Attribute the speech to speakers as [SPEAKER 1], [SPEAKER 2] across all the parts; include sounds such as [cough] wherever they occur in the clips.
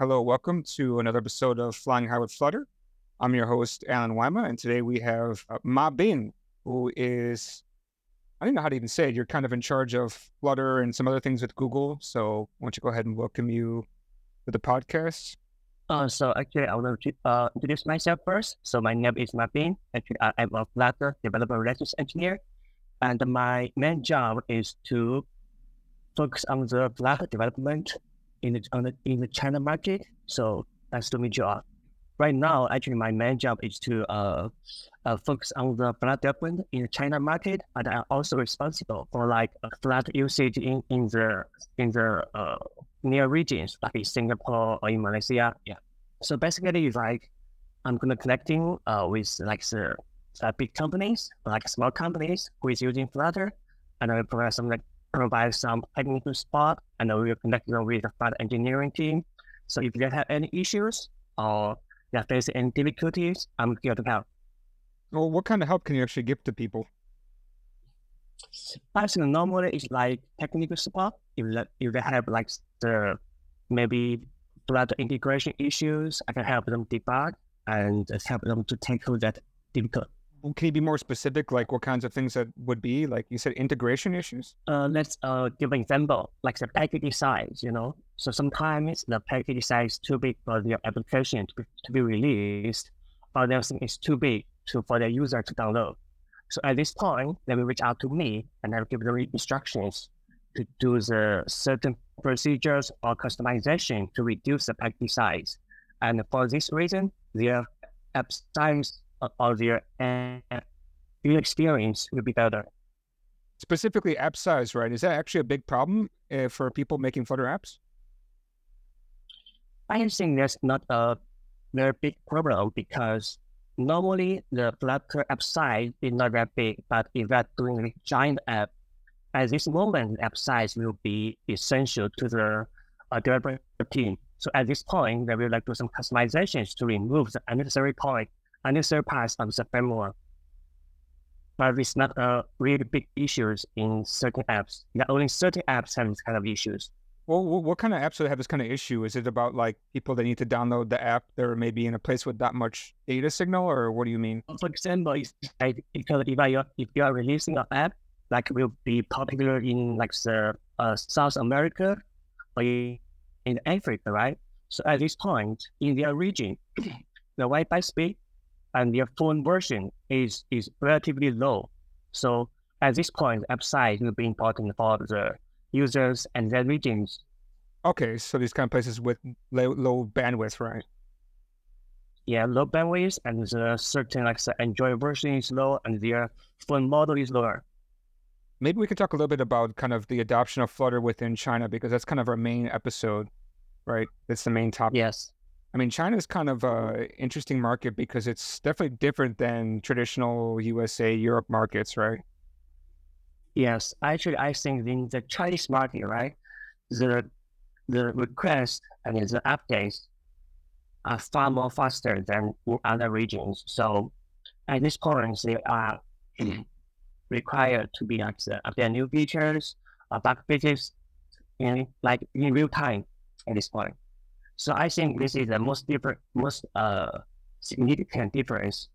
[SPEAKER 1] Hello, welcome to another episode of Flying High with Flutter. I'm your host, Allen Wyma, and today we have uh, Ma Bin, who is, I don't know how to even say it. You're kind of in charge of Flutter and some other things with Google. So why don't you go ahead and welcome you to the podcast?
[SPEAKER 2] Uh, so actually, I want to uh, introduce myself first. So my name is Ma Bin. Actually, I'm a Flutter developer relations engineer. And my main job is to focus on the Flutter development in the, on the in the China market. So that's the main job. Right now, actually, my main job is to uh, uh, focus on the Flutter development in the China market, and I'm also responsible for like Flutter usage in, in the in the uh, near regions, like in Singapore or in Malaysia. Yeah. So basically, it's like I'm gonna connecting uh, with like the big companies, like small companies who is using Flutter, and I will provide some like provide some technical support, and we will connect you with the front engineering team. So if you have any issues or you face any difficulties, I'm here to help.
[SPEAKER 1] Well, what kind of help can you actually give to people?
[SPEAKER 2] Actually, normally it's like technical support. If if they have like the maybe the integration issues, I can help them debug and help them to tackle that difficult
[SPEAKER 1] can you be more specific? Like what kinds of things that would be? Like you said, integration issues.
[SPEAKER 2] Uh, let's uh give an example, like the package size. You know, so sometimes the package size is too big for your application to be, to be released, or the thing is too big to for the user to download. So at this point, they will reach out to me, and I will give them instructions to do the certain procedures or customization to reduce the package size. And for this reason, their app size or their uh, experience will be better.
[SPEAKER 1] Specifically, app size, right? Is that actually a big problem uh, for people making Flutter apps?
[SPEAKER 2] I think that's not a very big problem because normally the Flutter app size is not that big, but if you're doing a giant app, at this moment, app size will be essential to the uh, developer team. So at this point, they will like to do some customizations to remove the unnecessary point parts of the framework. But it's not a really big issues in certain apps. Yeah, only certain apps have this kind of issues.
[SPEAKER 1] Well, what kind of apps do have this kind of issue? Is it about like people that need to download the app that are maybe in a place with that much data signal, or what do you mean?
[SPEAKER 2] For example, it's like because if you if you are releasing an app, like will be popular in like the uh, South America or in, in Africa, right? So at this point in their region, [clears throat] the Wi-Fi speed and their phone version is is relatively low. So at this point, app size will be important for the users and their regions.
[SPEAKER 1] Okay, so these kind of places with low, low bandwidth, right?
[SPEAKER 2] Yeah, low bandwidth and the certain like the Android version is low and their phone model is lower.
[SPEAKER 1] Maybe we could talk a little bit about kind of the adoption of Flutter within China because that's kind of our main episode, right? That's the main topic.
[SPEAKER 2] Yes.
[SPEAKER 1] I mean, China is kind of a interesting market because it's definitely different than traditional USA, Europe markets, right?
[SPEAKER 2] Yes, actually, I think in the Chinese market, right, the the request and the updates are far more faster than in other regions. So at this point, they are [clears throat] required to be like the, update new features, or bug fixes, in like in real time at this point. So I think this is the most different, most uh, significant difference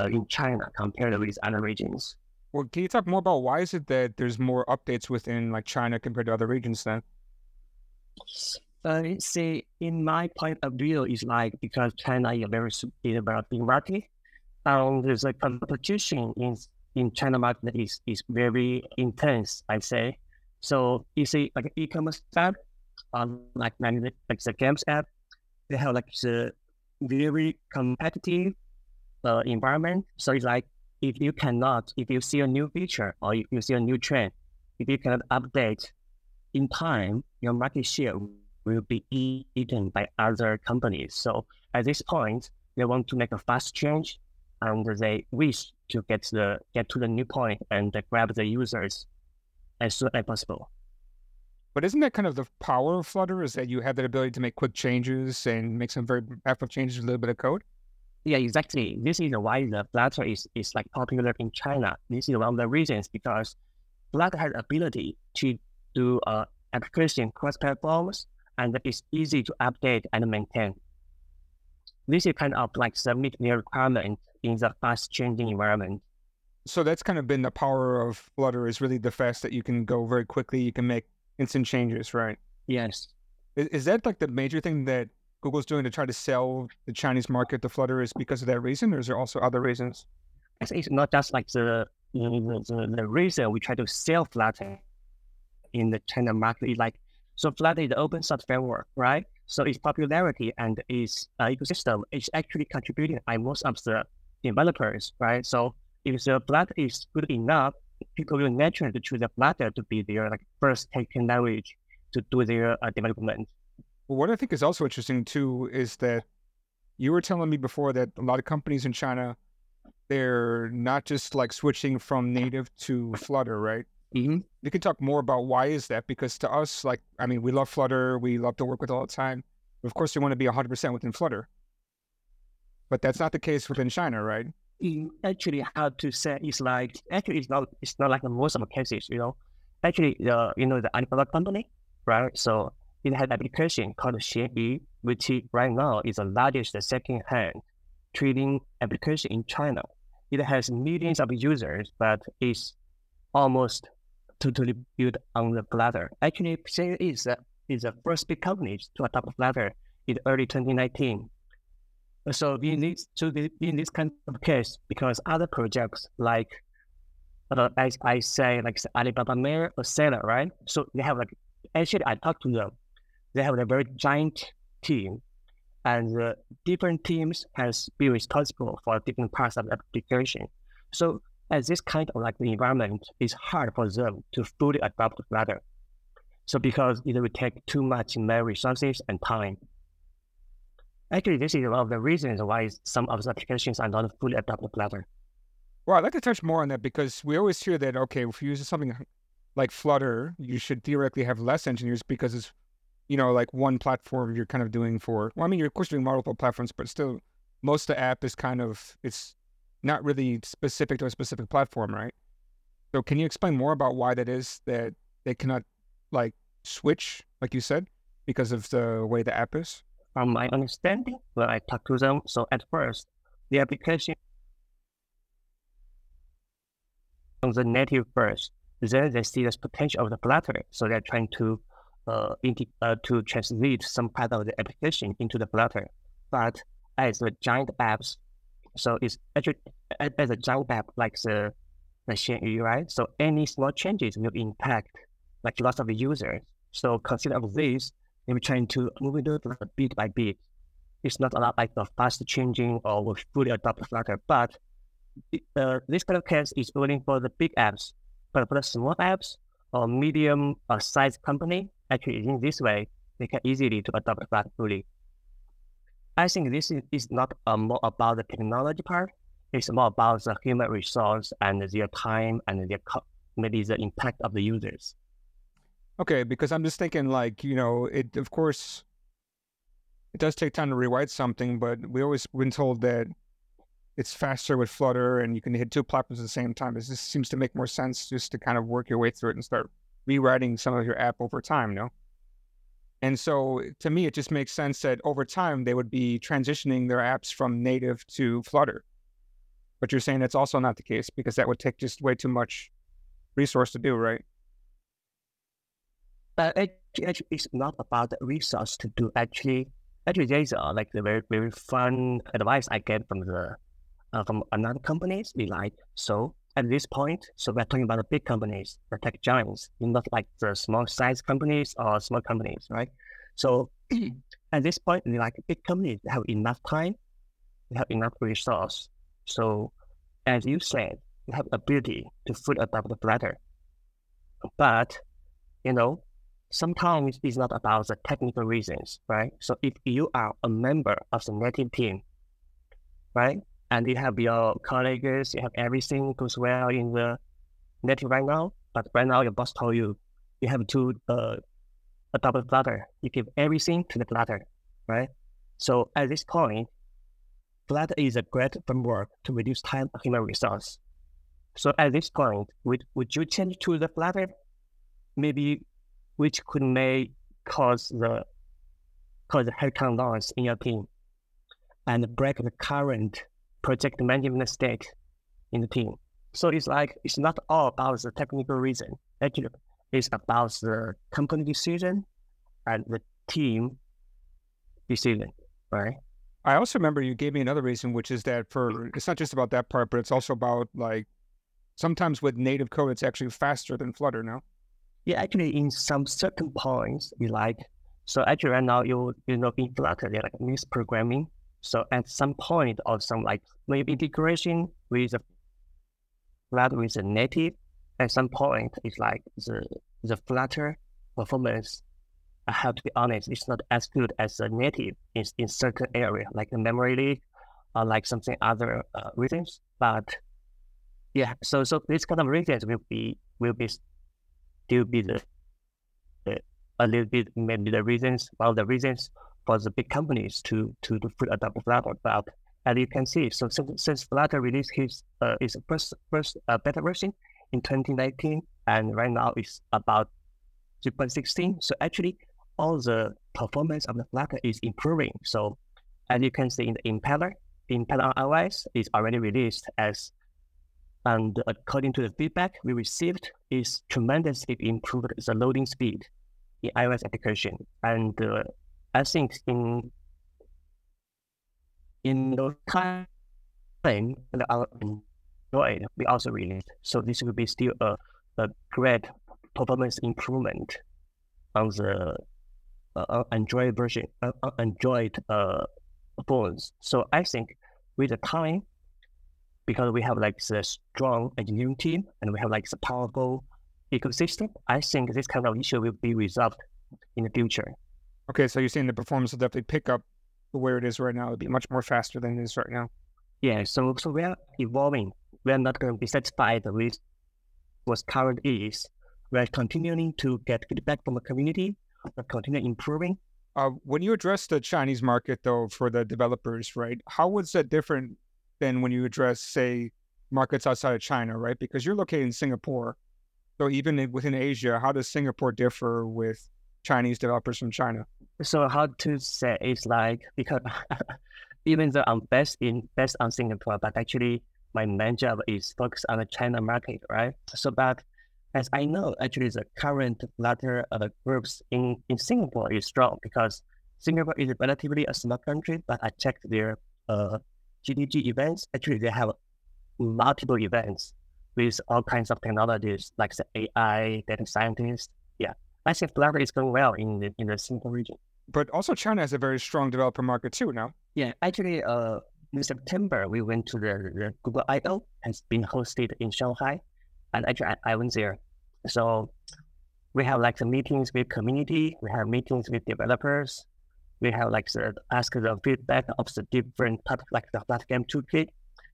[SPEAKER 2] uh, in China compared with other regions.
[SPEAKER 1] Well, can you talk more about why is it that there's more updates within like China compared to other regions then?
[SPEAKER 2] Uh, see, in my point of view, it's like because China is very developing market, and there's a competition in in China market is is very intense. I say, so you see, like e-commerce app, on like like the games app, they have like the very competitive uh, environment. So it's like if you cannot, if you see a new feature or if you see a new trend, if you cannot update in time, your market share will be eaten by other companies. So at this point, they want to make a fast change and they wish to get the get to the new point and grab the users as soon as possible.
[SPEAKER 1] But isn't that kind of the power of Flutter is that you have that ability to make quick changes and make some very rapid changes with a little bit of code?
[SPEAKER 2] Yeah, exactly. This is why the Flutter is, is like popular in China. This is one of the reasons because Flutter has ability to do uh, application cross platforms and it's easy to update and maintain. This is kind of like submit their requirement in the fast changing environment.
[SPEAKER 1] So that's kind of been the power of Flutter is really the fast that you can go very quickly. You can make instant changes, right?
[SPEAKER 2] Yes.
[SPEAKER 1] Is, is that like the major thing that Google's doing to try to sell the Chinese market to Flutter is because of that reason, or is there also other reasons?
[SPEAKER 2] It's not just like the the, the, the reason we try to sell Flutter in the China market is like so Flutter is the open source framework, right? So its popularity and its uh, ecosystem is actually contributing by most of the developers, right? So if the Flutter is good enough, people will naturally choose the Flutter to be their like first taken language to do their uh, development.
[SPEAKER 1] Well, what I think is also interesting too is that you were telling me before that a lot of companies in China, they're not just like switching from native to Flutter, right?
[SPEAKER 2] Mm-hmm.
[SPEAKER 1] You can talk more about why is that? Because to us, like, I mean, we love Flutter, we love to work with all the time. Of course, we want to be 100% within Flutter, but that's not the case within China, right?
[SPEAKER 2] Actually, how to say it's like actually it's not it's not like the most of the cases, you know. Actually, the you know the Alibaba company, right? So it has an application called Xianyu, which right now is the largest second-hand trading application in China. It has millions of users, but it's almost totally built on the Flutter. Actually, Xianyu is is the first big company to adopt Flutter in early 2019. So in this, so in this kind of case, because other projects like, uh, as I say, like Alibaba Mail or Seller, right? So they have like, actually, I talked to them. They have a very giant team, and uh, different teams has been responsible for different parts of the application. So as this kind of like the environment is hard for them to fully adopt Flutter. So because it will take too much memory resources and time. Actually, this is one of the reasons why some of the applications are not fully adopted Flutter.
[SPEAKER 1] Well, I'd like to touch more on that because we always hear that, okay, if you use something like Flutter, you should theoretically have less engineers because it's, you know, like one platform you're kind of doing for, well, I mean, you're of course doing multiple platforms, but still most of the app is kind of, it's not really specific to a specific platform, right? So can you explain more about why that is that they cannot like switch, like you said, because of the way the app is?
[SPEAKER 2] From my understanding, when I talk to them, so at first, the application on the native first, then they see the potential of the Flutter, so they're trying to uh, uh, to translate some part of the application into the Flutter. But as the giant apps, so it's actually as a giant app like the the Xianyu, right? So any small changes will impact like lots of users. So consider of this, they were trying to move it bit by bit. It's not a lot like the fast changing or fully adopt Flutter, but uh, this kind of case is only for the big apps. But for the small apps or medium uh, size company, actually in this way, they can easily to adopt Flutter fully. I think this is, is not uh, more about the technology part. It's more about the human resource and their time and their maybe the impact of the users.
[SPEAKER 1] Okay, because I'm just thinking like, you know, it of course it does take time to rewrite something, but we always been told that it's faster with Flutter and you can hit two platforms at the same time. This just seems to make more sense just to kind of work your way through it and start rewriting some of your app over time, no? And so to me, it just makes sense that over time they would be transitioning their apps from native to Flutter. But you're saying that's also not the case because that would take just way too much resource to do, right?
[SPEAKER 2] But actually, it's not about the resource to do. Actually, actually, there's uh, like the very very fun advice I get from the uh, from another companies. We like so at this point. So we're talking about the big companies, the tech giants, not like the small size companies or small companies, right? So [clears throat] at this point, we like big companies have enough time, they have enough resource. So as you said, you have ability to fully adopt the Flutter. But you know, sometimes it's not about the technical reasons, right? So if you are a member of the native team, right, and you have your colleagues, you have everything goes well in the native right now, but right now your boss told you you have to uh, adopt a Flutter. You give everything to the Flutter, right? So at this point, Flutter is a great framework to reduce time and human resource. So at this point, would, would you change to the Flutter? Maybe which could may cause the cause the headcount loss in your team and break the current project management state in the team. So it's like it's not all about the technical reason. Actually, it's about the company decision and the team decision, right?
[SPEAKER 1] I also remember you gave me another reason, which is that for it's not just about that part, but it's also about like sometimes with native code, it's actually faster than Flutter now.
[SPEAKER 2] Yeah, actually, in some certain points, we like so actually right now you you know in Flutter they're like mixed programming. So at some point or some like maybe integration with the Flutter with the native, at some point it's like the the Flutter performance I have to be honest, it's not as good as a native in, in certain area, like the memory leak or like something other uh, reasons. But yeah, so so this kind of reasons will be will be still be the, the a little bit maybe the reasons one of the reasons for the big companies to to to adopt Flutter. But as you can see, so since, since Flutter released his uh, his first first uh, beta version in 2019, and right now it's about 3.16. So actually, all the performance of the Flutter is improving. So as you can see in the impeller, impeller on iOS is already released as and according to the feedback we received is tremendously improved the loading speed in iOS application. And uh, I think in in the time our Android we also released. So this will be still a, a great performance improvement on the uh, uh, Android version, uh, uh, Android uh, phones. So I think with the time, because we have like the strong engineering team and we have like the powerful ecosystem, I think this kind of issue will be resolved in the future.
[SPEAKER 1] Okay, so you're saying the performance will definitely pick up where it is right now. It'll be much more faster than it is right now.
[SPEAKER 2] Yeah, so so we are evolving. We are not going to be satisfied with what current is. We are continuing to get feedback from the community but continue improving.
[SPEAKER 1] Uh, when you address the Chinese market, though, for the developers, right? How was that different than when you address, say, markets outside of China, right? Because you're located in Singapore. So even within Asia, how does Singapore differ with Chinese developers from China?
[SPEAKER 2] So how to say it's like because [laughs] even though I'm based in based on Singapore, but actually my main job is focused on the China market, right? So but as I know, actually, the current Flutter uh, groups in, in Singapore is strong because Singapore is relatively a small country, but I checked their uh, GDG events. Actually, they have multiple events with all kinds of technologies like the AI, data scientists. Yeah, I think Flutter is going well in the, in the Singapore region.
[SPEAKER 1] But also, China has a very strong developer market too now.
[SPEAKER 2] Yeah, actually, uh, in September, we went to the, the Google I/O has been hosted in Shanghai, and actually, I, I went there so we have like the meetings with community, we have meetings with developers, we have like the ask the feedback of the different type like the platform game toolkit.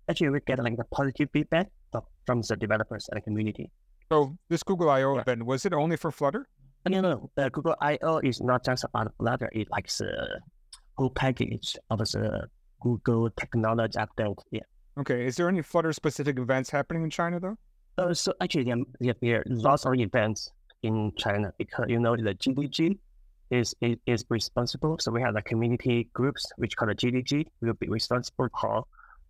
[SPEAKER 2] Actually, we get like the positive feedback from the developers and the community.
[SPEAKER 1] So this Google I/O yeah. event was it only for Flutter?
[SPEAKER 2] No, no, the Google I/O is not just about Flutter. It's like the whole package of the Google technology update. Yeah.
[SPEAKER 1] Okay. Is there any Flutter specific events happening in China though?
[SPEAKER 2] Uh, so actually, there, there are lots of events in China because you know the GDG is, is, is responsible. So we have the community groups which called the GDG will be responsible for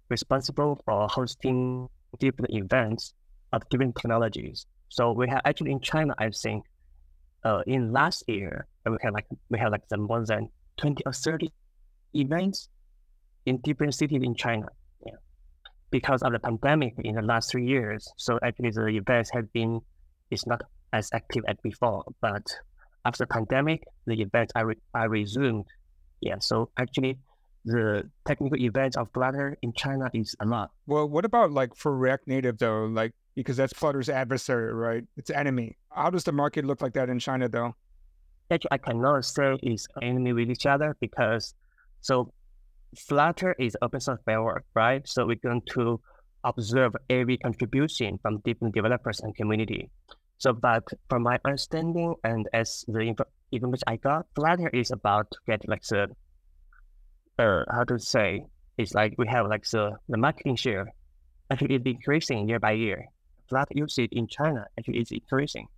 [SPEAKER 2] responsible for hosting different events of different technologies. So we have actually in China, I think, uh, in last year we had like we had like more than twenty or thirty events in different cities in China because of the pandemic in the last three years. So actually the events have been, it's not as active as before, but after the pandemic, the events are, re- are resumed. Yeah, so actually the technical events of Flutter in China is a lot.
[SPEAKER 1] Well, what about like for React Native though? Like, because that's Flutter's adversary, right? It's enemy. How does the market look like that in China though?
[SPEAKER 2] Actually, I cannot say it's enemy with each other because so Flutter is open source framework, right? So we're going to observe every contribution from different developers and community. So, but from my understanding and as the information I got, Flutter is about to get like the, uh, how to say, it's like we have like the, the marketing share actually is increasing year by year. Flutter usage in China actually is increasing.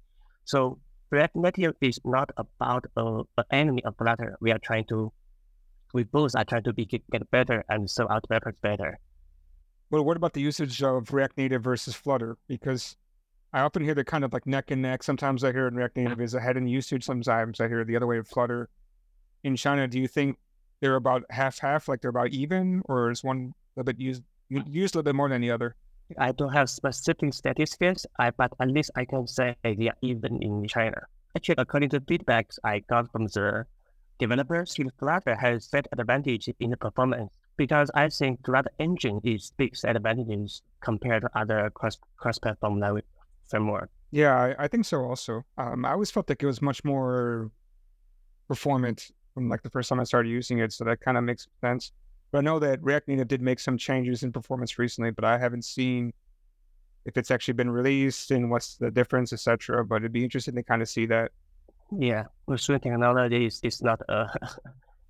[SPEAKER 2] So React Native is not about uh, an enemy of Flutter. We are trying to we both are trying to be get better and serve our developers better.
[SPEAKER 1] Well, what about the usage of React Native versus Flutter? Because I often hear they're kind of like neck and neck. Sometimes I hear in React Native is ahead in usage. Sometimes I hear the other way of Flutter. In China, do you think they're about half half, like they're about even, or is one a bit used used a little bit more than the other?
[SPEAKER 2] I don't have specific statistics, I, but at least I can say they are even in China. Actually, according to feedbacks I got from the developers, Flutter has set advantage in the performance because I think Flutter engine is big advantages compared to other cross cross platform framework.
[SPEAKER 1] Yeah, I, I think so. Also, um, I always felt like it was much more performant from like the first time I started using it, so that kind of makes sense. But I know that React Native did make some changes in performance recently, but I haven't seen if it's actually been released and what's the difference, etc. But it'd be interesting to kind of see that.
[SPEAKER 2] Yeah, pursuing technology is, is not a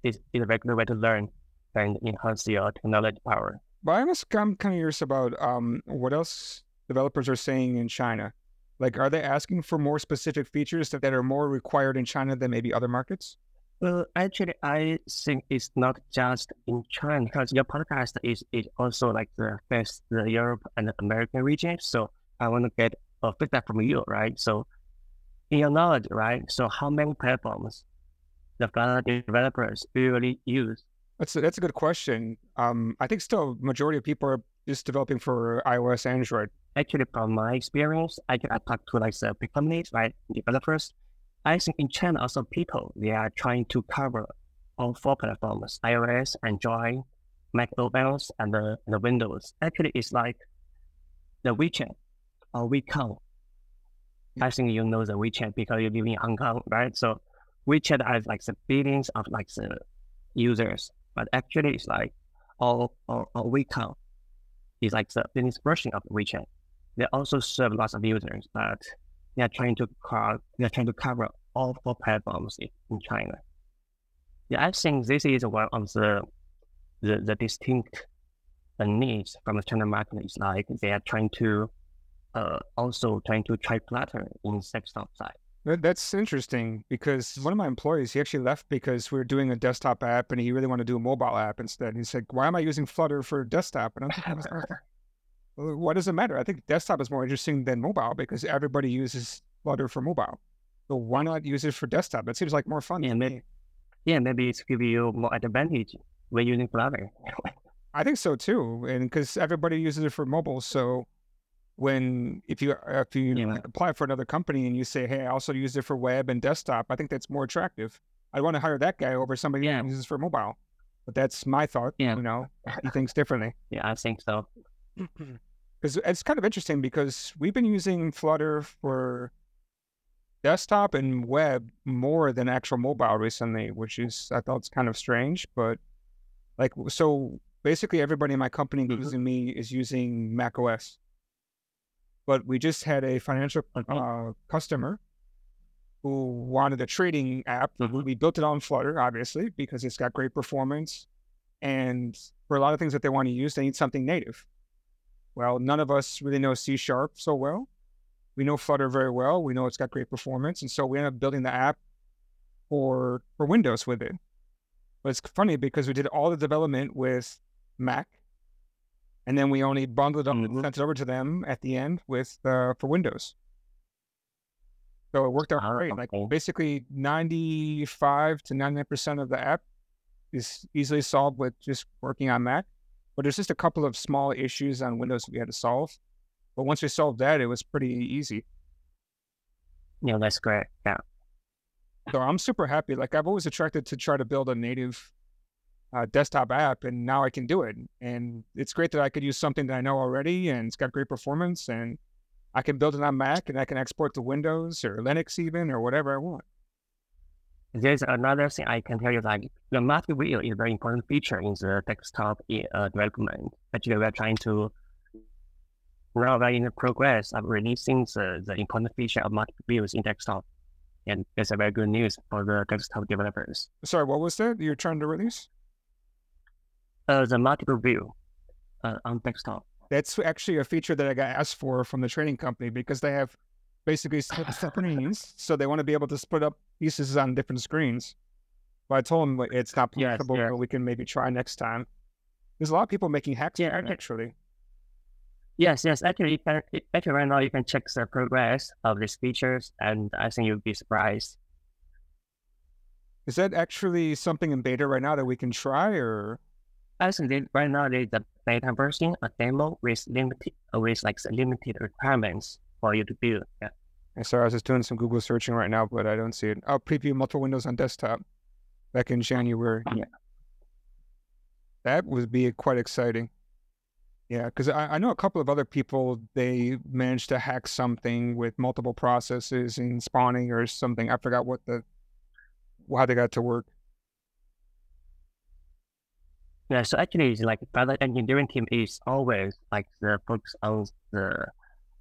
[SPEAKER 2] is, is a regular way to learn and enhance your technology power.
[SPEAKER 1] But I'm, I'm kind of curious about um, what else developers are saying in China. Like, are they asking for more specific features that, that are more required in China than maybe other markets?
[SPEAKER 2] Well, actually, I think it's not just in China because your podcast is, is also like the best the Europe and the American region. So I want to get a feedback from you, right? So in your knowledge, right? So how many platforms the developers usually use?
[SPEAKER 1] That's a, that's a good question. Um, I think still majority of people are just developing for iOS, Android.
[SPEAKER 2] Actually, from my experience, I can talk to like the big companies, right? Developers I think in China also people they are trying to cover all four platforms: iOS, Android, Mac OS, and the, the Windows. Actually, it's like the WeChat or WeCom. I think you know the WeChat because you live in Hong Kong, right? So WeChat has like the billions of like the users, but actually it's like all or, or WeCom is like the business version of WeChat. They also serve lots of users, but they are trying to cover, they are trying to cover all four platforms in, in China. Yeah, I think this is one of the the, the distinct uh, needs from the China market. Is like they are trying to uh, also trying to try Flutter in desktop side.
[SPEAKER 1] That's interesting because one of my employees, he actually left because we were doing a desktop app and he really wanted to do a mobile app instead. And He said, Why am I using Flutter for desktop? And I'm like, [laughs] [laughs] what does it matter? I think desktop is more interesting than mobile because everybody uses Flutter for mobile. So why not use it for desktop? It seems like more fun.
[SPEAKER 2] Yeah, maybe, yeah, maybe it's give you more advantage when using Flutter. [laughs]
[SPEAKER 1] I think so too, and because everybody uses it for mobile, so when if you if you yeah. apply for another company and you say, "Hey, I also use it for web and desktop," I think that's more attractive. I want to hire that guy over somebody yeah. who uses for mobile. But that's my thought. Yeah. You know, he thinks differently.
[SPEAKER 2] Yeah, I think so. [clears throat]
[SPEAKER 1] Because it's kind of interesting because we've been using Flutter for desktop and web more than actual mobile recently, which is I thought it's kind of strange. But like, so basically, everybody in my company, mm-hmm. including me, is using Mac OS. But we just had a financial uh, customer who wanted a trading app. Mm-hmm. We built it on Flutter, obviously, because it's got great performance. And for a lot of things that they want to use, they need something native. Well, none of us really know C sharp so well. We know Flutter very well. We know it's got great performance. And so we ended up building the app for for Windows with it. But it's funny because we did all the development with Mac, and then we only bundled it up mm-hmm. and sent it over to them at the end with uh, for Windows. So it worked out oh, great. Like basically ninety five to ninety nine percent of the app is easily solved with just working on Mac. But there's just a couple of small issues on Windows we had to solve. But once we solved that, it was pretty easy.
[SPEAKER 2] Yeah, that's great. Yeah.
[SPEAKER 1] So I'm super happy. Like I've always attracted to try to build a native uh, desktop app, and now I can do it. And it's great that I could use something that I know already, and it's got great performance, and I can build it on Mac, and I can export to Windows or Linux even, or whatever I want.
[SPEAKER 2] There's another thing I can tell you like the multi-view is a very important feature in the desktop uh, development. Actually, we're trying to now we're in the progress of releasing the, the important feature of multiple views in desktop. And it's a very good news for the desktop developers.
[SPEAKER 1] Sorry, what was that you're trying to release?
[SPEAKER 2] Uh, the multiple view uh, on desktop.
[SPEAKER 1] That's actually a feature that I got asked for from the training company because they have basically [laughs] separate screens. So they want to be able to split up pieces on different screens. But I told them it's not possible,
[SPEAKER 2] yes.
[SPEAKER 1] but we can maybe try next time. There's a lot of people making hacks
[SPEAKER 2] Yeah,
[SPEAKER 1] it, actually.
[SPEAKER 2] Yes, yes. Actually, you can, actually, right now you can check the progress of these features, and I think you'll be surprised.
[SPEAKER 1] Is that actually something in beta right now that we can try, or
[SPEAKER 2] Think right now there's a beta version, a demo with limited, uh, with like limited requirements for you to build. Yeah.
[SPEAKER 1] I'm sorry, I was just doing some Google searching right now, but I don't see it. Oh, preview multiple windows on desktop back in January.
[SPEAKER 2] Yeah.
[SPEAKER 1] That would be quite exciting. Yeah, because I, I know a couple of other people, they managed to hack something with multiple processes and spawning or something. I forgot what the, how they got to work.
[SPEAKER 2] Yeah, so actually, it's like product engineering team is always like the focus on the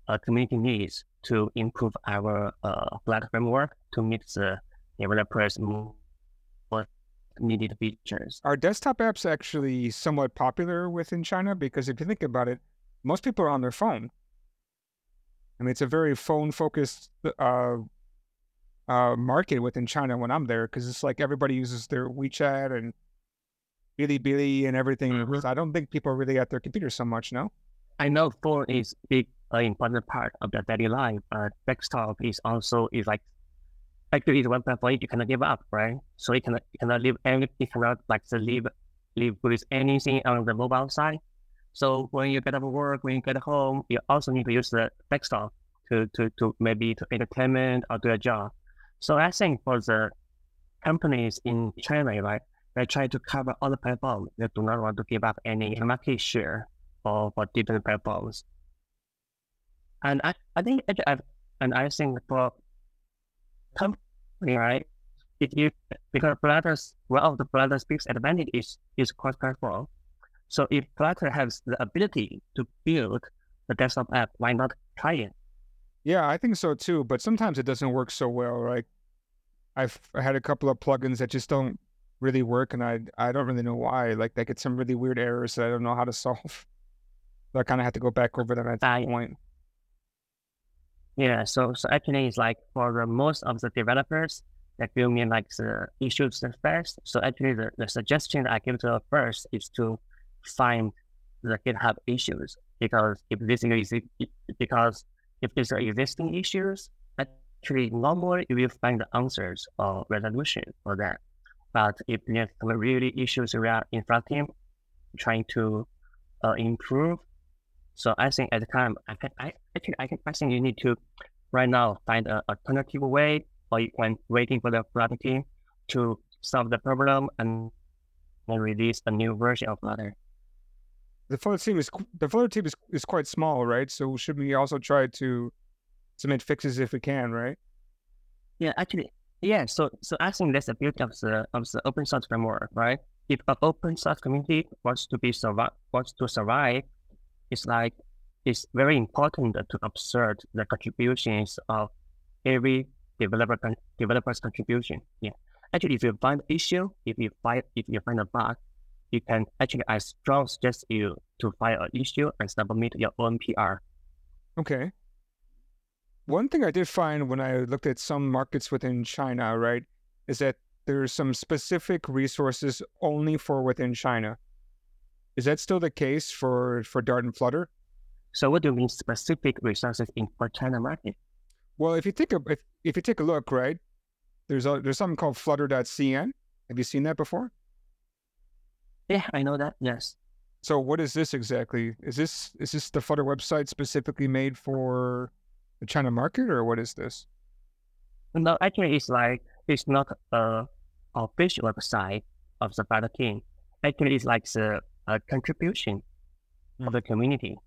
[SPEAKER 2] uh, community needs to improve our uh, Flutter framework to meet the developers' more needed features.
[SPEAKER 1] Are desktop apps actually somewhat popular within China? Because if you think about it, most people are on their phone. I mean, it's a very phone focused uh, uh, market within China when I'm there because it's like everybody uses their WeChat and Bilibili and everything.
[SPEAKER 2] Mhm.
[SPEAKER 1] So I don't think people are really at their computers so much, no?
[SPEAKER 2] I know phone is big, uh, important part of the daily life, but desktop is also is like actually it's one platform you cannot give up, right? So you cannot you cannot leave any you cannot like to leave leave with anything on the mobile side. So when you get up work, when you get home, you also need to use the desktop to to to maybe to entertainment or do a job. So I think for the companies in China, right, they try to cover all the platforms. They do not want to give up any market share for, for different platforms. And I, I think I've, uh, and I think for company, right? If you because Flutter's one of the Flutter's biggest advantage is is cross platform. So if Flutter has the ability to build the desktop app, why not try it?
[SPEAKER 1] Yeah, I think so too. But sometimes it doesn't work so well. Like I've had a couple of plugins that just don't really work, and I I don't really know why. Like they get some really weird errors that I don't know how to [laughs] solve. So I kind of have to go back over them at that
[SPEAKER 2] I-
[SPEAKER 1] point.
[SPEAKER 2] Yeah, so so actually it's like for the most of the developers that will mean like the issues first. So actually the, the suggestion that I give to the first is to find the GitHub issues because if this is because if these are existing issues, actually normally you will find the answers or resolution for that. But if there's really issues around in front team trying to uh, improve, so I think at the time, I can, I actually, I, can, I think you need to right now find an alternative way, or can waiting for the Flutter team to solve the problem and then release a new version of Flutter.
[SPEAKER 1] The Flutter team is the Flutter team is, is quite small, right? So should we also try to submit fixes if we can, right?
[SPEAKER 2] Yeah, actually, yeah. So, so I think that's the beauty of the of the open source framework, right? If an open source community wants to be survive, wants to survive, it's like it's very important to observe the contributions of every developer con- developer's contribution. Yeah, actually, if you find an issue, if you find if you find a bug, you can actually I strongly suggest you to file an issue and submit your own PR.
[SPEAKER 1] Okay. One thing I did find when I looked at some markets within China, right, is that there's some specific resources only for within China. Is that still the case for for Dart and Flutter?
[SPEAKER 2] So, what do you mean specific resources in for China market?
[SPEAKER 1] Well, if you take a if, if you take a look, right, there's a there's something called Flutter.cn. Have you seen that before?
[SPEAKER 2] Yeah, I know that. Yes.
[SPEAKER 1] So what is this exactly? Is this is this the Flutter website specifically made for the China market, or what is this?
[SPEAKER 2] No, actually, it's like it's not a official website of the Flutter team. Actually, it's like the a contribution of hmm. the community.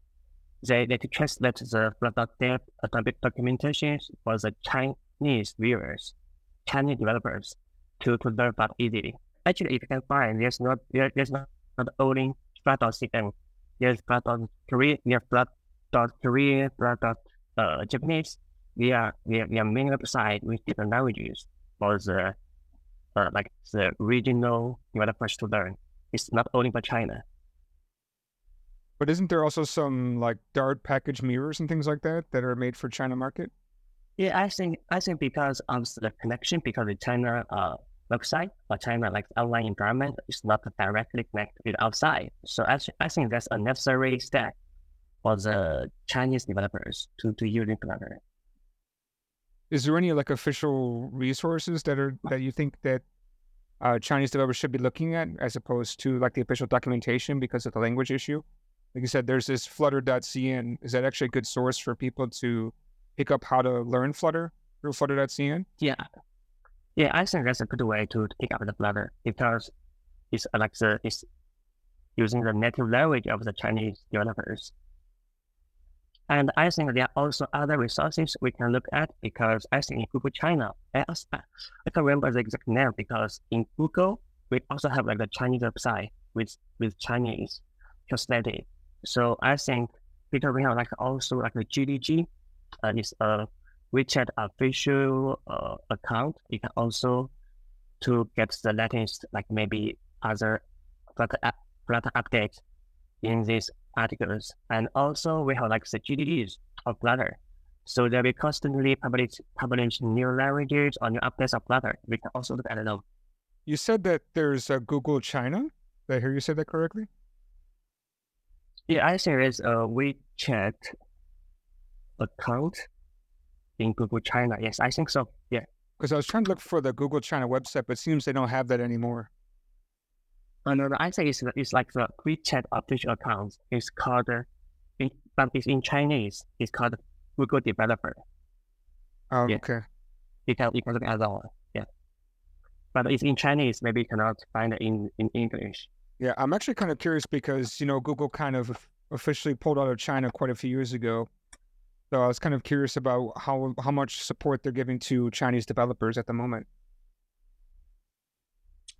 [SPEAKER 2] They they translate the Flutter dev doc- documentation for the Chinese viewers, Chinese developers to to learn about easily. Actually, if you can find, there's not there, there's not, not only Flutter.cn. There's Flutter Korea, there's Flutter Korea, Flutter uh, Japanese. We are we are, we are many websites with different languages for the uh, like the regional developers to learn. It's not only for China.
[SPEAKER 1] But isn't there also some like Dart package mirrors and things like that that are made for China market?
[SPEAKER 2] Yeah, I think I think because of the connection, because in China, uh, website or China like online environment is not directly connected to the outside. So actually, I think that's a necessary step for the Chinese developers to, to use Flutter.
[SPEAKER 1] Is there any like official resources that are that you think that uh, Chinese developers should be looking at as opposed to like the official documentation because of the language issue? Like you said, there's this flutter.cn. Is that actually a good source for people to pick up how to learn Flutter through flutter.cn?
[SPEAKER 2] Yeah. Yeah, I think that's a good way to pick up the Flutter because it's like the, it's using the native language of the Chinese developers. And I think there are also other resources we can look at because I think in Google China, I, also, I can't remember the exact name because in Google, we also have like the Chinese website with, with Chinese translated. So I think because we have like also like the GDG, uh, is a WeChat official uh, account. You can also to get the latest like maybe other Flutter, Flutter updates in these articles. And also we have like the GDEs of Flutter. So they will constantly publish publish new languages or new updates of Flutter. We can also look at them.
[SPEAKER 1] You said that there's a Google China. Did I hear you say that correctly?
[SPEAKER 2] Yeah, I think it's a WeChat account in Google China. Yes, I think so. Yeah.
[SPEAKER 1] Because I was trying to look for the Google China website, but it seems they don't have that anymore.
[SPEAKER 2] No, no, I think it's, it's like the WeChat official account. It's called, in, but it's in Chinese. It's called Google Developer.
[SPEAKER 1] Oh, yeah. okay.
[SPEAKER 2] You can, you can look at that one. Yeah. But it's in Chinese. Maybe you cannot find it in, in English.
[SPEAKER 1] Yeah, I'm actually kind of curious because, you know, Google kind of officially pulled out of China quite a few years ago. So I was kind of curious about how how much support they're giving to Chinese developers at the moment.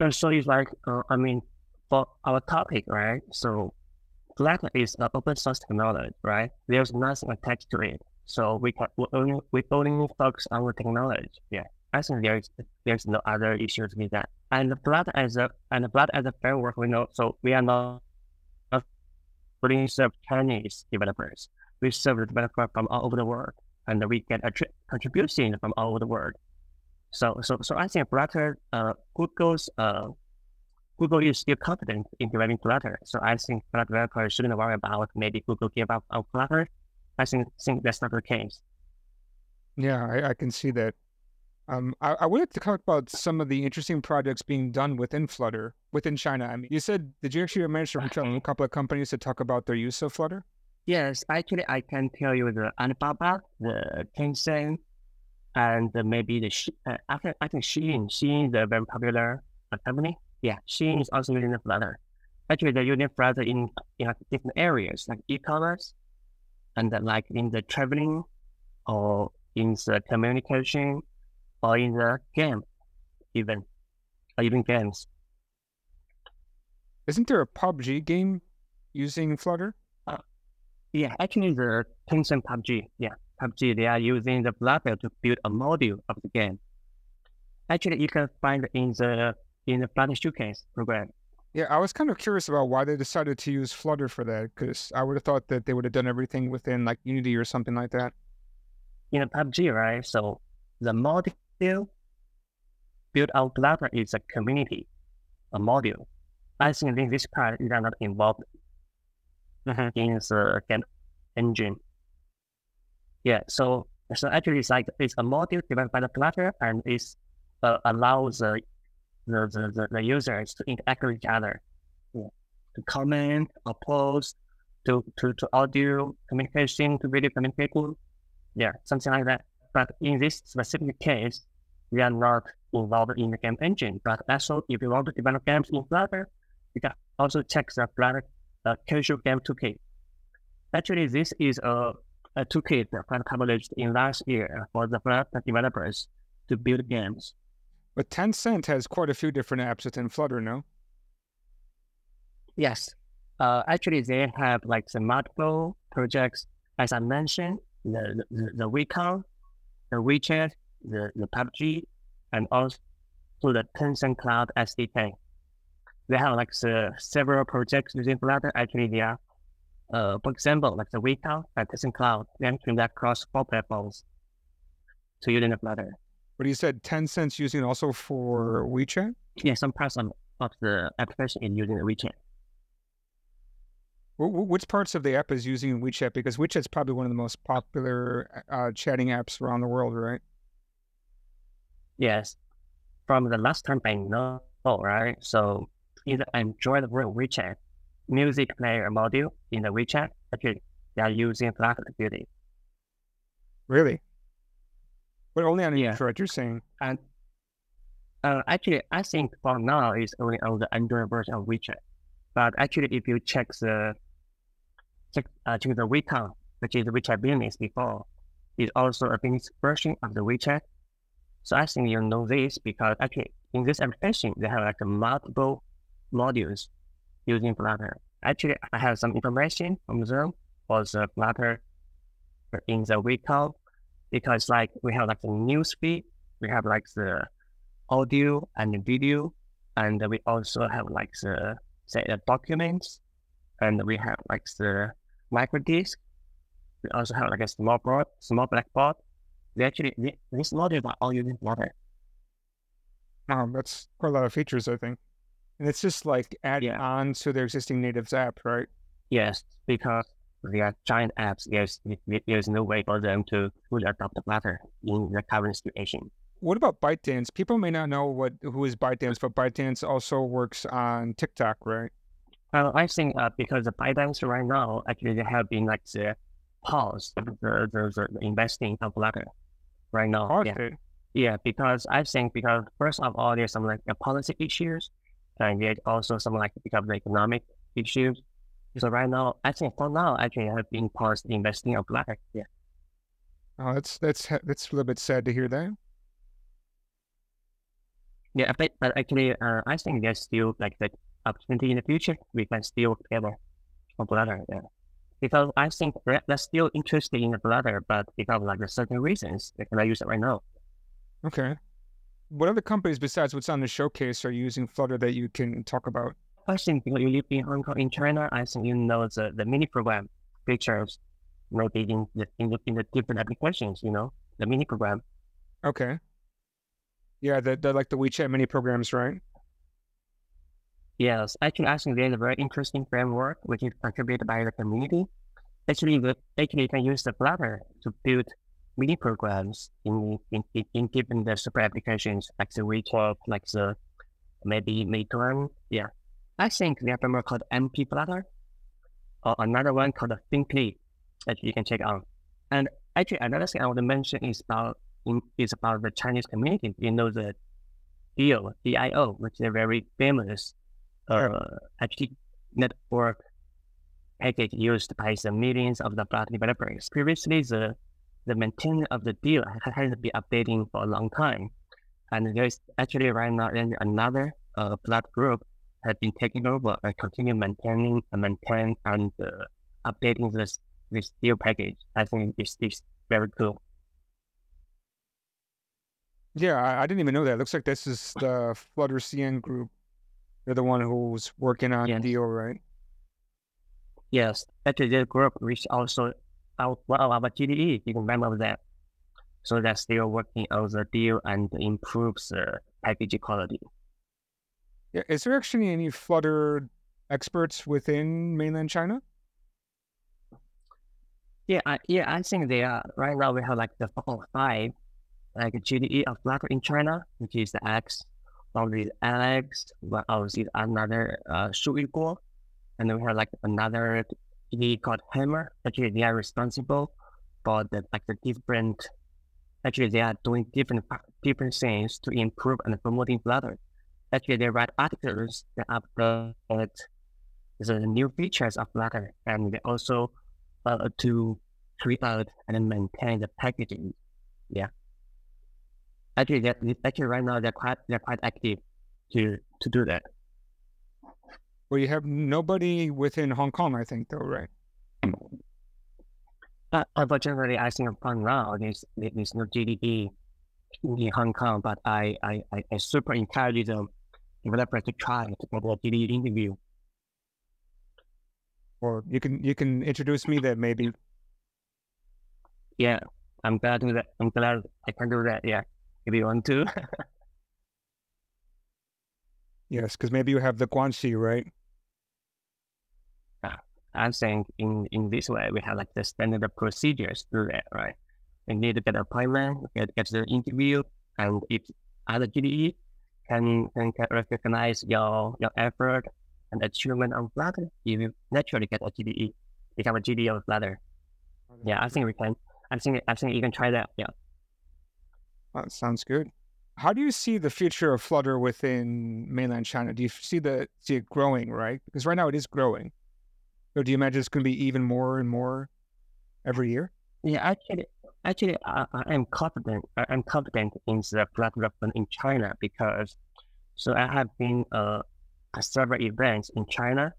[SPEAKER 2] And so it's like, uh, I mean, for our topic, right? So Flutter is an open source technology, right? There's nothing attached to it. So we can we only we only focus on the technology. Yeah. I think there's there's no other issues with that. And the Flutter as a and Flutter as a framework, we know so we are not only serve Chinese developers. We serve the developers from all over the world, and we get a tri- contribution from all over the world. So so so I think Flutter, uh, Google's uh, Google is still confident in developing Flutter. So I think Flutter developers shouldn't worry about maybe Google give up on Flutter. I think think that's not the case.
[SPEAKER 1] Yeah, I, I can see that. Um, I, I wanted to talk about some of the interesting projects being done within Flutter, within China. I mean, you said, did you actually manage to reach out to a couple of companies to talk about their use of Flutter?
[SPEAKER 2] Yes, actually, I can tell you the Alibaba, the Tencent, and maybe the uh, after I think Shein. Shein is a very popular uh, company. Yeah, she is also using Flutter. Actually, they're using Flutter in in different areas like e-commerce, and uh, like in the traveling, or in the communication or in the game, even, or even games.
[SPEAKER 1] Isn't there a PUBG game using Flutter?
[SPEAKER 2] Uh, yeah, actually, the Tencent PUBG, yeah, PUBG, they are using the Flutter to build a module of the game. Actually, you can find in the in the Flutter Showcase program.
[SPEAKER 1] Yeah, I was kind of curious about why they decided to use Flutter for that, because I would have thought that they would have done everything within like Unity or something like that.
[SPEAKER 2] In a PUBG, right? So the module built on Flutter is a community, a module. I think in this part you are not involved mm-hmm. in the game engine. Yeah, so so actually it's like it's a module developed by the Flutter and it uh, allows the, the, the, the, users to interact with each other, to comment or post, to, to, to audio communication, to video communication, yeah, something like that. But in this specific case, we are not involved in the game engine. But also, if you want to develop games in Flutter, you can also check the Flutter uh, casual game toolkit. Actually, this is a, a toolkit that was published in last year for the Flutter developers to build games.
[SPEAKER 1] But Tencent has quite a few different apps within Flutter, no?
[SPEAKER 2] Yes. Uh, actually, they have like the multiple projects. As I mentioned, the the, the WeCom the WeChat, the, the PUBG, and also the Tencent Cloud SDK. They have like the several projects using Flutter. Actually, they are, uh, for example, like the WeCom and Tencent Cloud, they can connect across four platforms to using the Flutter.
[SPEAKER 1] But you said Tencent's using also for WeChat?
[SPEAKER 2] Yeah, some parts of, of the application is using WeChat.
[SPEAKER 1] Wh- wh- Which parts of the app is using WeChat? Because WeChat's probably one of the most popular uh, chatting apps around the world, right?
[SPEAKER 2] Yes. From the last time I know, right? So in the Android world WeChat music player module in the WeChat, actually they are using to build it.
[SPEAKER 1] Really? But only on
[SPEAKER 2] Yeah.
[SPEAKER 1] Android, you're saying.
[SPEAKER 2] And uh, actually, I think for now it's only on the Android version of WeChat. But actually, if you check the check uh, check the WeCom, which is WeChat Business before, it's also a business version of the WeChat. So I think you know this because actually in this application they have like multiple modules using Flutter. Actually, I have some information from them for the Flutter in the WeCom because like we have like the news feed, we have like the audio and the video, and we also have like the say the documents, and we have like the micro disk. We also have like a small board, small blackboard. They actually thi- this module are all using Flutter.
[SPEAKER 1] Um, that's quite a lot of features, I think. And it's just like adding
[SPEAKER 2] Yeah.
[SPEAKER 1] on to their existing natives app, right?
[SPEAKER 2] Yes, because they are giant apps. There's there's no way for them to fully adopt the Flutter in the current situation.
[SPEAKER 1] What about ByteDance? People may not know what who is ByteDance, but ByteDance also works on TikTok, right?
[SPEAKER 2] Well, I think uh, because the ByteDance right now, actually they have been like the pause the the, the, investing of Flutter right now.
[SPEAKER 1] Paused
[SPEAKER 2] yeah.
[SPEAKER 1] it.
[SPEAKER 2] yeah, because I think because first of all, there's some like the policy issues, and there's also some like because of the economic issues. So right now, I think for now, actually I have been paused investing of Flutter. Yeah.
[SPEAKER 1] Oh, that's that's that's a little bit sad to hear that.
[SPEAKER 2] Yeah, but, but actually, uh, I think there's still like the opportunity in the future. We can still together on Flutter. Yeah. Because I think they're still interested in the Flutter, but because of like the certain reasons, they cannot use it right now.
[SPEAKER 1] Okay. What other companies besides what's on the showcase are using Flutter that you can talk about?
[SPEAKER 2] I think because you live in Hong Kong, in China, I think you know the, the mini program features, you know, the- in the, in the, different applications, you know, the mini program.
[SPEAKER 1] Okay. Yeah, the, the like the WeChat mini programs, right?
[SPEAKER 2] Yes, actually, I think there's a very interesting framework which is contributed by the community. Actually, the, actually, you can use the Flutter to build mini programs in in, in, in different the super applications like the WeChat, like the maybe Meituan. Yeah, I think they have a framework called MP Flutter, or another one called Thinkly that you can check out. And actually, another thing I want to mention is about is about the Chinese community. You know the DIO, DIO, which is a very famous uh, actually network package used by the millions of the Flutter developers. Previously, the the maintenance of the DIO ha- hasn't been updating for a long time, and there's actually right now another uh, Flutter group has been taking over and continue maintaining and maintain and uh, updating this this DIO package. I think it's, it's very cool.
[SPEAKER 1] Yeah, I, I didn't even know that. Looks like this is the Flutter CN group. They're the one who's working on
[SPEAKER 2] Yes.
[SPEAKER 1] DIO, right?
[SPEAKER 2] Yes, actually, the group which also out of our GDE, you can remember that. So they're still working on the DIO and improves the package quality.
[SPEAKER 1] Yeah. Is there actually any Flutter experts within mainland China?
[SPEAKER 2] Yeah, I, yeah, I think they are right now. We have like the five, like GDE of Flutter in China, which is the X, one is Alex, one of is another uh Guo, and then we have like another GDE called Hammer. Actually, they are responsible for the like the different. Actually, they are doing different different things to improve and promoting Flutter. Actually, they write articles that update the new features of Flutter, and they also uh, to create out and maintain the packaging. Yeah. Actually, that actually right now they're quite they're quite active to to do that.
[SPEAKER 1] Well, you have nobody within Hong Kong, I think, though, right?
[SPEAKER 2] But unfortunately, I think for now there's there's no GDE in Hong Kong. But I I, I, I super encourage the developer to try to a GDE interview.
[SPEAKER 1] Or you can you can introduce me that maybe.
[SPEAKER 2] Yeah, I'm glad to do that. I'm glad I can do that. Yeah. if you want to. [laughs]
[SPEAKER 1] yes, because maybe you have the Guanxi, right?
[SPEAKER 2] Ah, I think in, in this way, we have like the standard procedures through that, right? We need to get an appointment, get, get the interview, and if other GDE can, can, can recognize your, your effort and achievement on Flutter, you will naturally get a GDE, become a GDE of Flutter. Yeah, I think we can. I think I think you can try that. Yeah.
[SPEAKER 1] That sounds good. How do you see the future of Flutter within mainland China? Do you see the see it growing, right? Because right now it is growing. So do you imagine it's going to be even more and more every year?
[SPEAKER 2] Yeah, actually, actually, I, I am confident. I am confident in the product development in China because, so I have been uh, at several events in China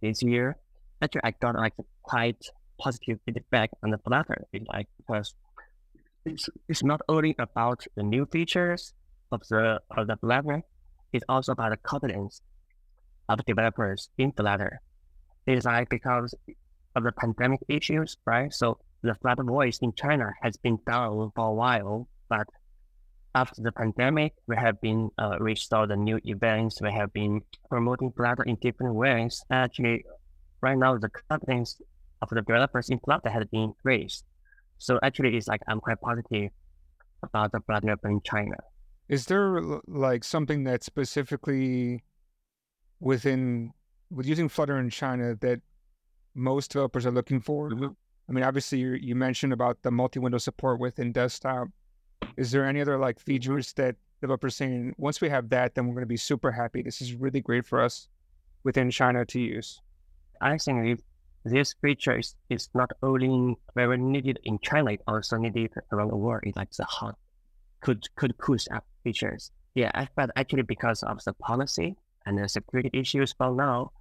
[SPEAKER 2] this year. Actually, I got like quite positive feedback on the Flutter, like because it's, it's not only about the new features of the of the Flutter, it's also about the confidence of developers in Flutter is like because of the pandemic issues, right? So the Flutter voice in China has been down for a while, but after the pandemic, we have been uh, restored the new events. We have been promoting Flutter in different ways. Actually, right now the confidence of the developers in Flutter has been increased. So actually, it's like I'm quite positive about the Flutter in China.
[SPEAKER 1] Is there like something that specifically within with using Flutter in China that most developers are looking for? I mean, obviously, you, you mentioned about the multi-window support within desktop. Is there any other like features that developers saying once we have that, then we're going to be super happy? This is really great for us within China to use.
[SPEAKER 2] I think this feature is, is not only very needed in China, it also needed around the world. It's like the hot could could push up features. Yeah, but actually because of the policy, and the security issues. But now,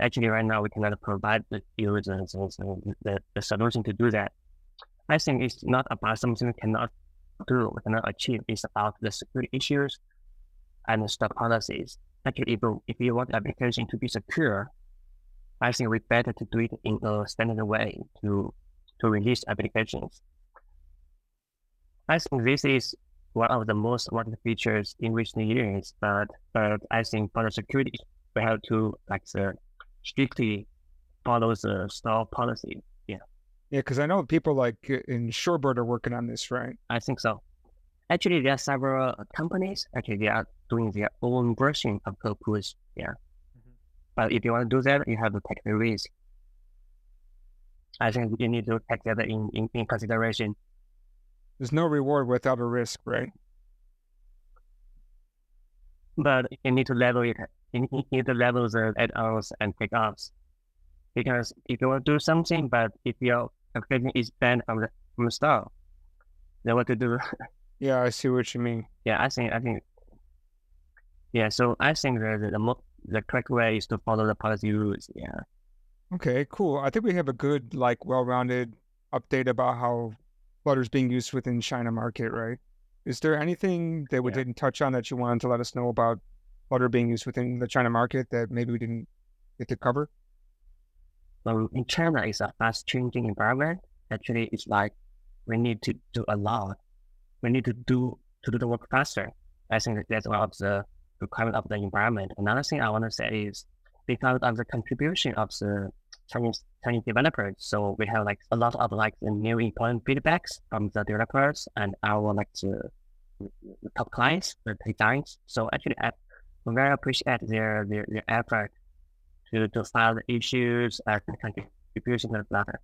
[SPEAKER 2] actually, right now we cannot provide the users the, the solution to do that. I think it's not about something we cannot do, we cannot achieve. It's about the security issues and the stock policies. Actually, if if you want the application to be secure, I think we better to do it in a standard way to to release applications. I think this is one of the most wanted features in recent years, but but I think for the security, we have to like uh, strictly follows the store policy. Yeah.
[SPEAKER 1] Yeah, because I know people like uh, in Shorebird are working on this, right?
[SPEAKER 2] I think so. Actually, there are several companies. Actually, they are doing their own version of CodePush. Yeah. Mm-hmm. But if you want to do that, you have to take the risk. I think you need to take that in, in, in consideration
[SPEAKER 1] there's no reward without a risk, right?
[SPEAKER 2] But you need to level it. You need to level the add-ons and pickups. Because if you want to do something, but if your application is banned from the, from the store, then what to do? [laughs]
[SPEAKER 1] yeah, I see what you mean.
[SPEAKER 2] Yeah, I think I think. Yeah, so I think that the the, the correct way is to follow the policy rules. Yeah.
[SPEAKER 1] Okay, cool. I think we have a good, like, well-rounded update about how Flutter is being used within China market, right? Is there anything that we yeah. didn't touch on that you wanted to let us know about Flutter being used within the China market that maybe we didn't get to cover?
[SPEAKER 2] Well, in China, it's a fast changing environment. Actually, it's like we need to do a lot. We need to do to do the work faster. I think that's one of the requirement of the environment. Another thing I want to say is because of the contribution of the Chinese Chinese developers. So we have like a lot of like the new important feedbacks from the developers and our like the, the top clients, the designs. So actually, I very appreciate their their, their effort to to file the issues and contribution to the Flutter.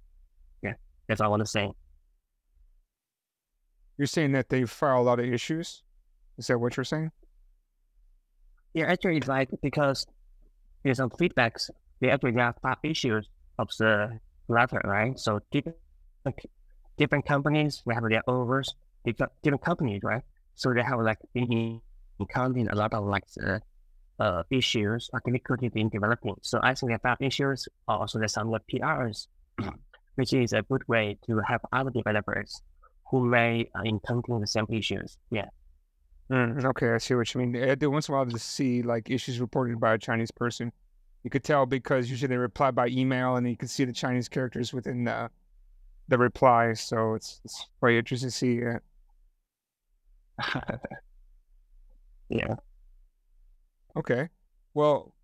[SPEAKER 2] Yeah, that's all I want to say.
[SPEAKER 1] You're saying that they file a lot of issues. Is that what you're saying?
[SPEAKER 2] Yeah, actually, it's like because there's some feedbacks they actually have five issues of the Flutter, right? So different different companies we have their own version, different, different companies, right? So they have like been encountering a lot of like the uh, issues or difficulties in developing. So I think that issues also there's some like PRs, which is a good way to have other developers who may uh, encounter the same issues. Yeah.
[SPEAKER 1] Mm, okay, I see what you mean. I do once in a while to see like issues reported by a Chinese person you could tell because usually they reply by email, and you can see the Chinese characters within the the reply. So it's it's quite interesting to see. Uh,
[SPEAKER 2] yeah. [laughs]
[SPEAKER 1] Okay. Well,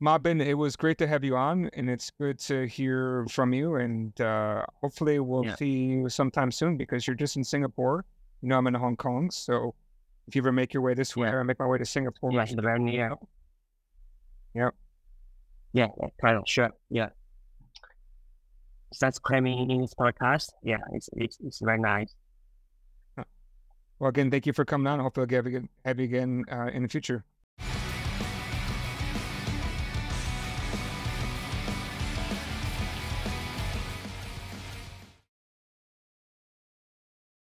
[SPEAKER 1] Ma Bin, it was great to have you on, and it's good to hear from you. And uh, hopefully, we'll
[SPEAKER 2] Yeah.
[SPEAKER 1] see you sometime soon because you're just in Singapore. You know, I'm in Hong Kong, so if you ever make your way this way,
[SPEAKER 2] Yeah.
[SPEAKER 1] I make my way to Singapore.
[SPEAKER 2] Yeah, it's very near.
[SPEAKER 1] Yep.
[SPEAKER 2] Yeah, yeah, kind of sure. Yeah. That's claiming in this podcast. Yeah, it's it's it's very nice.
[SPEAKER 1] Well, again, thank you for coming on. Hopefully, I'll have you again, have you again uh, in the future.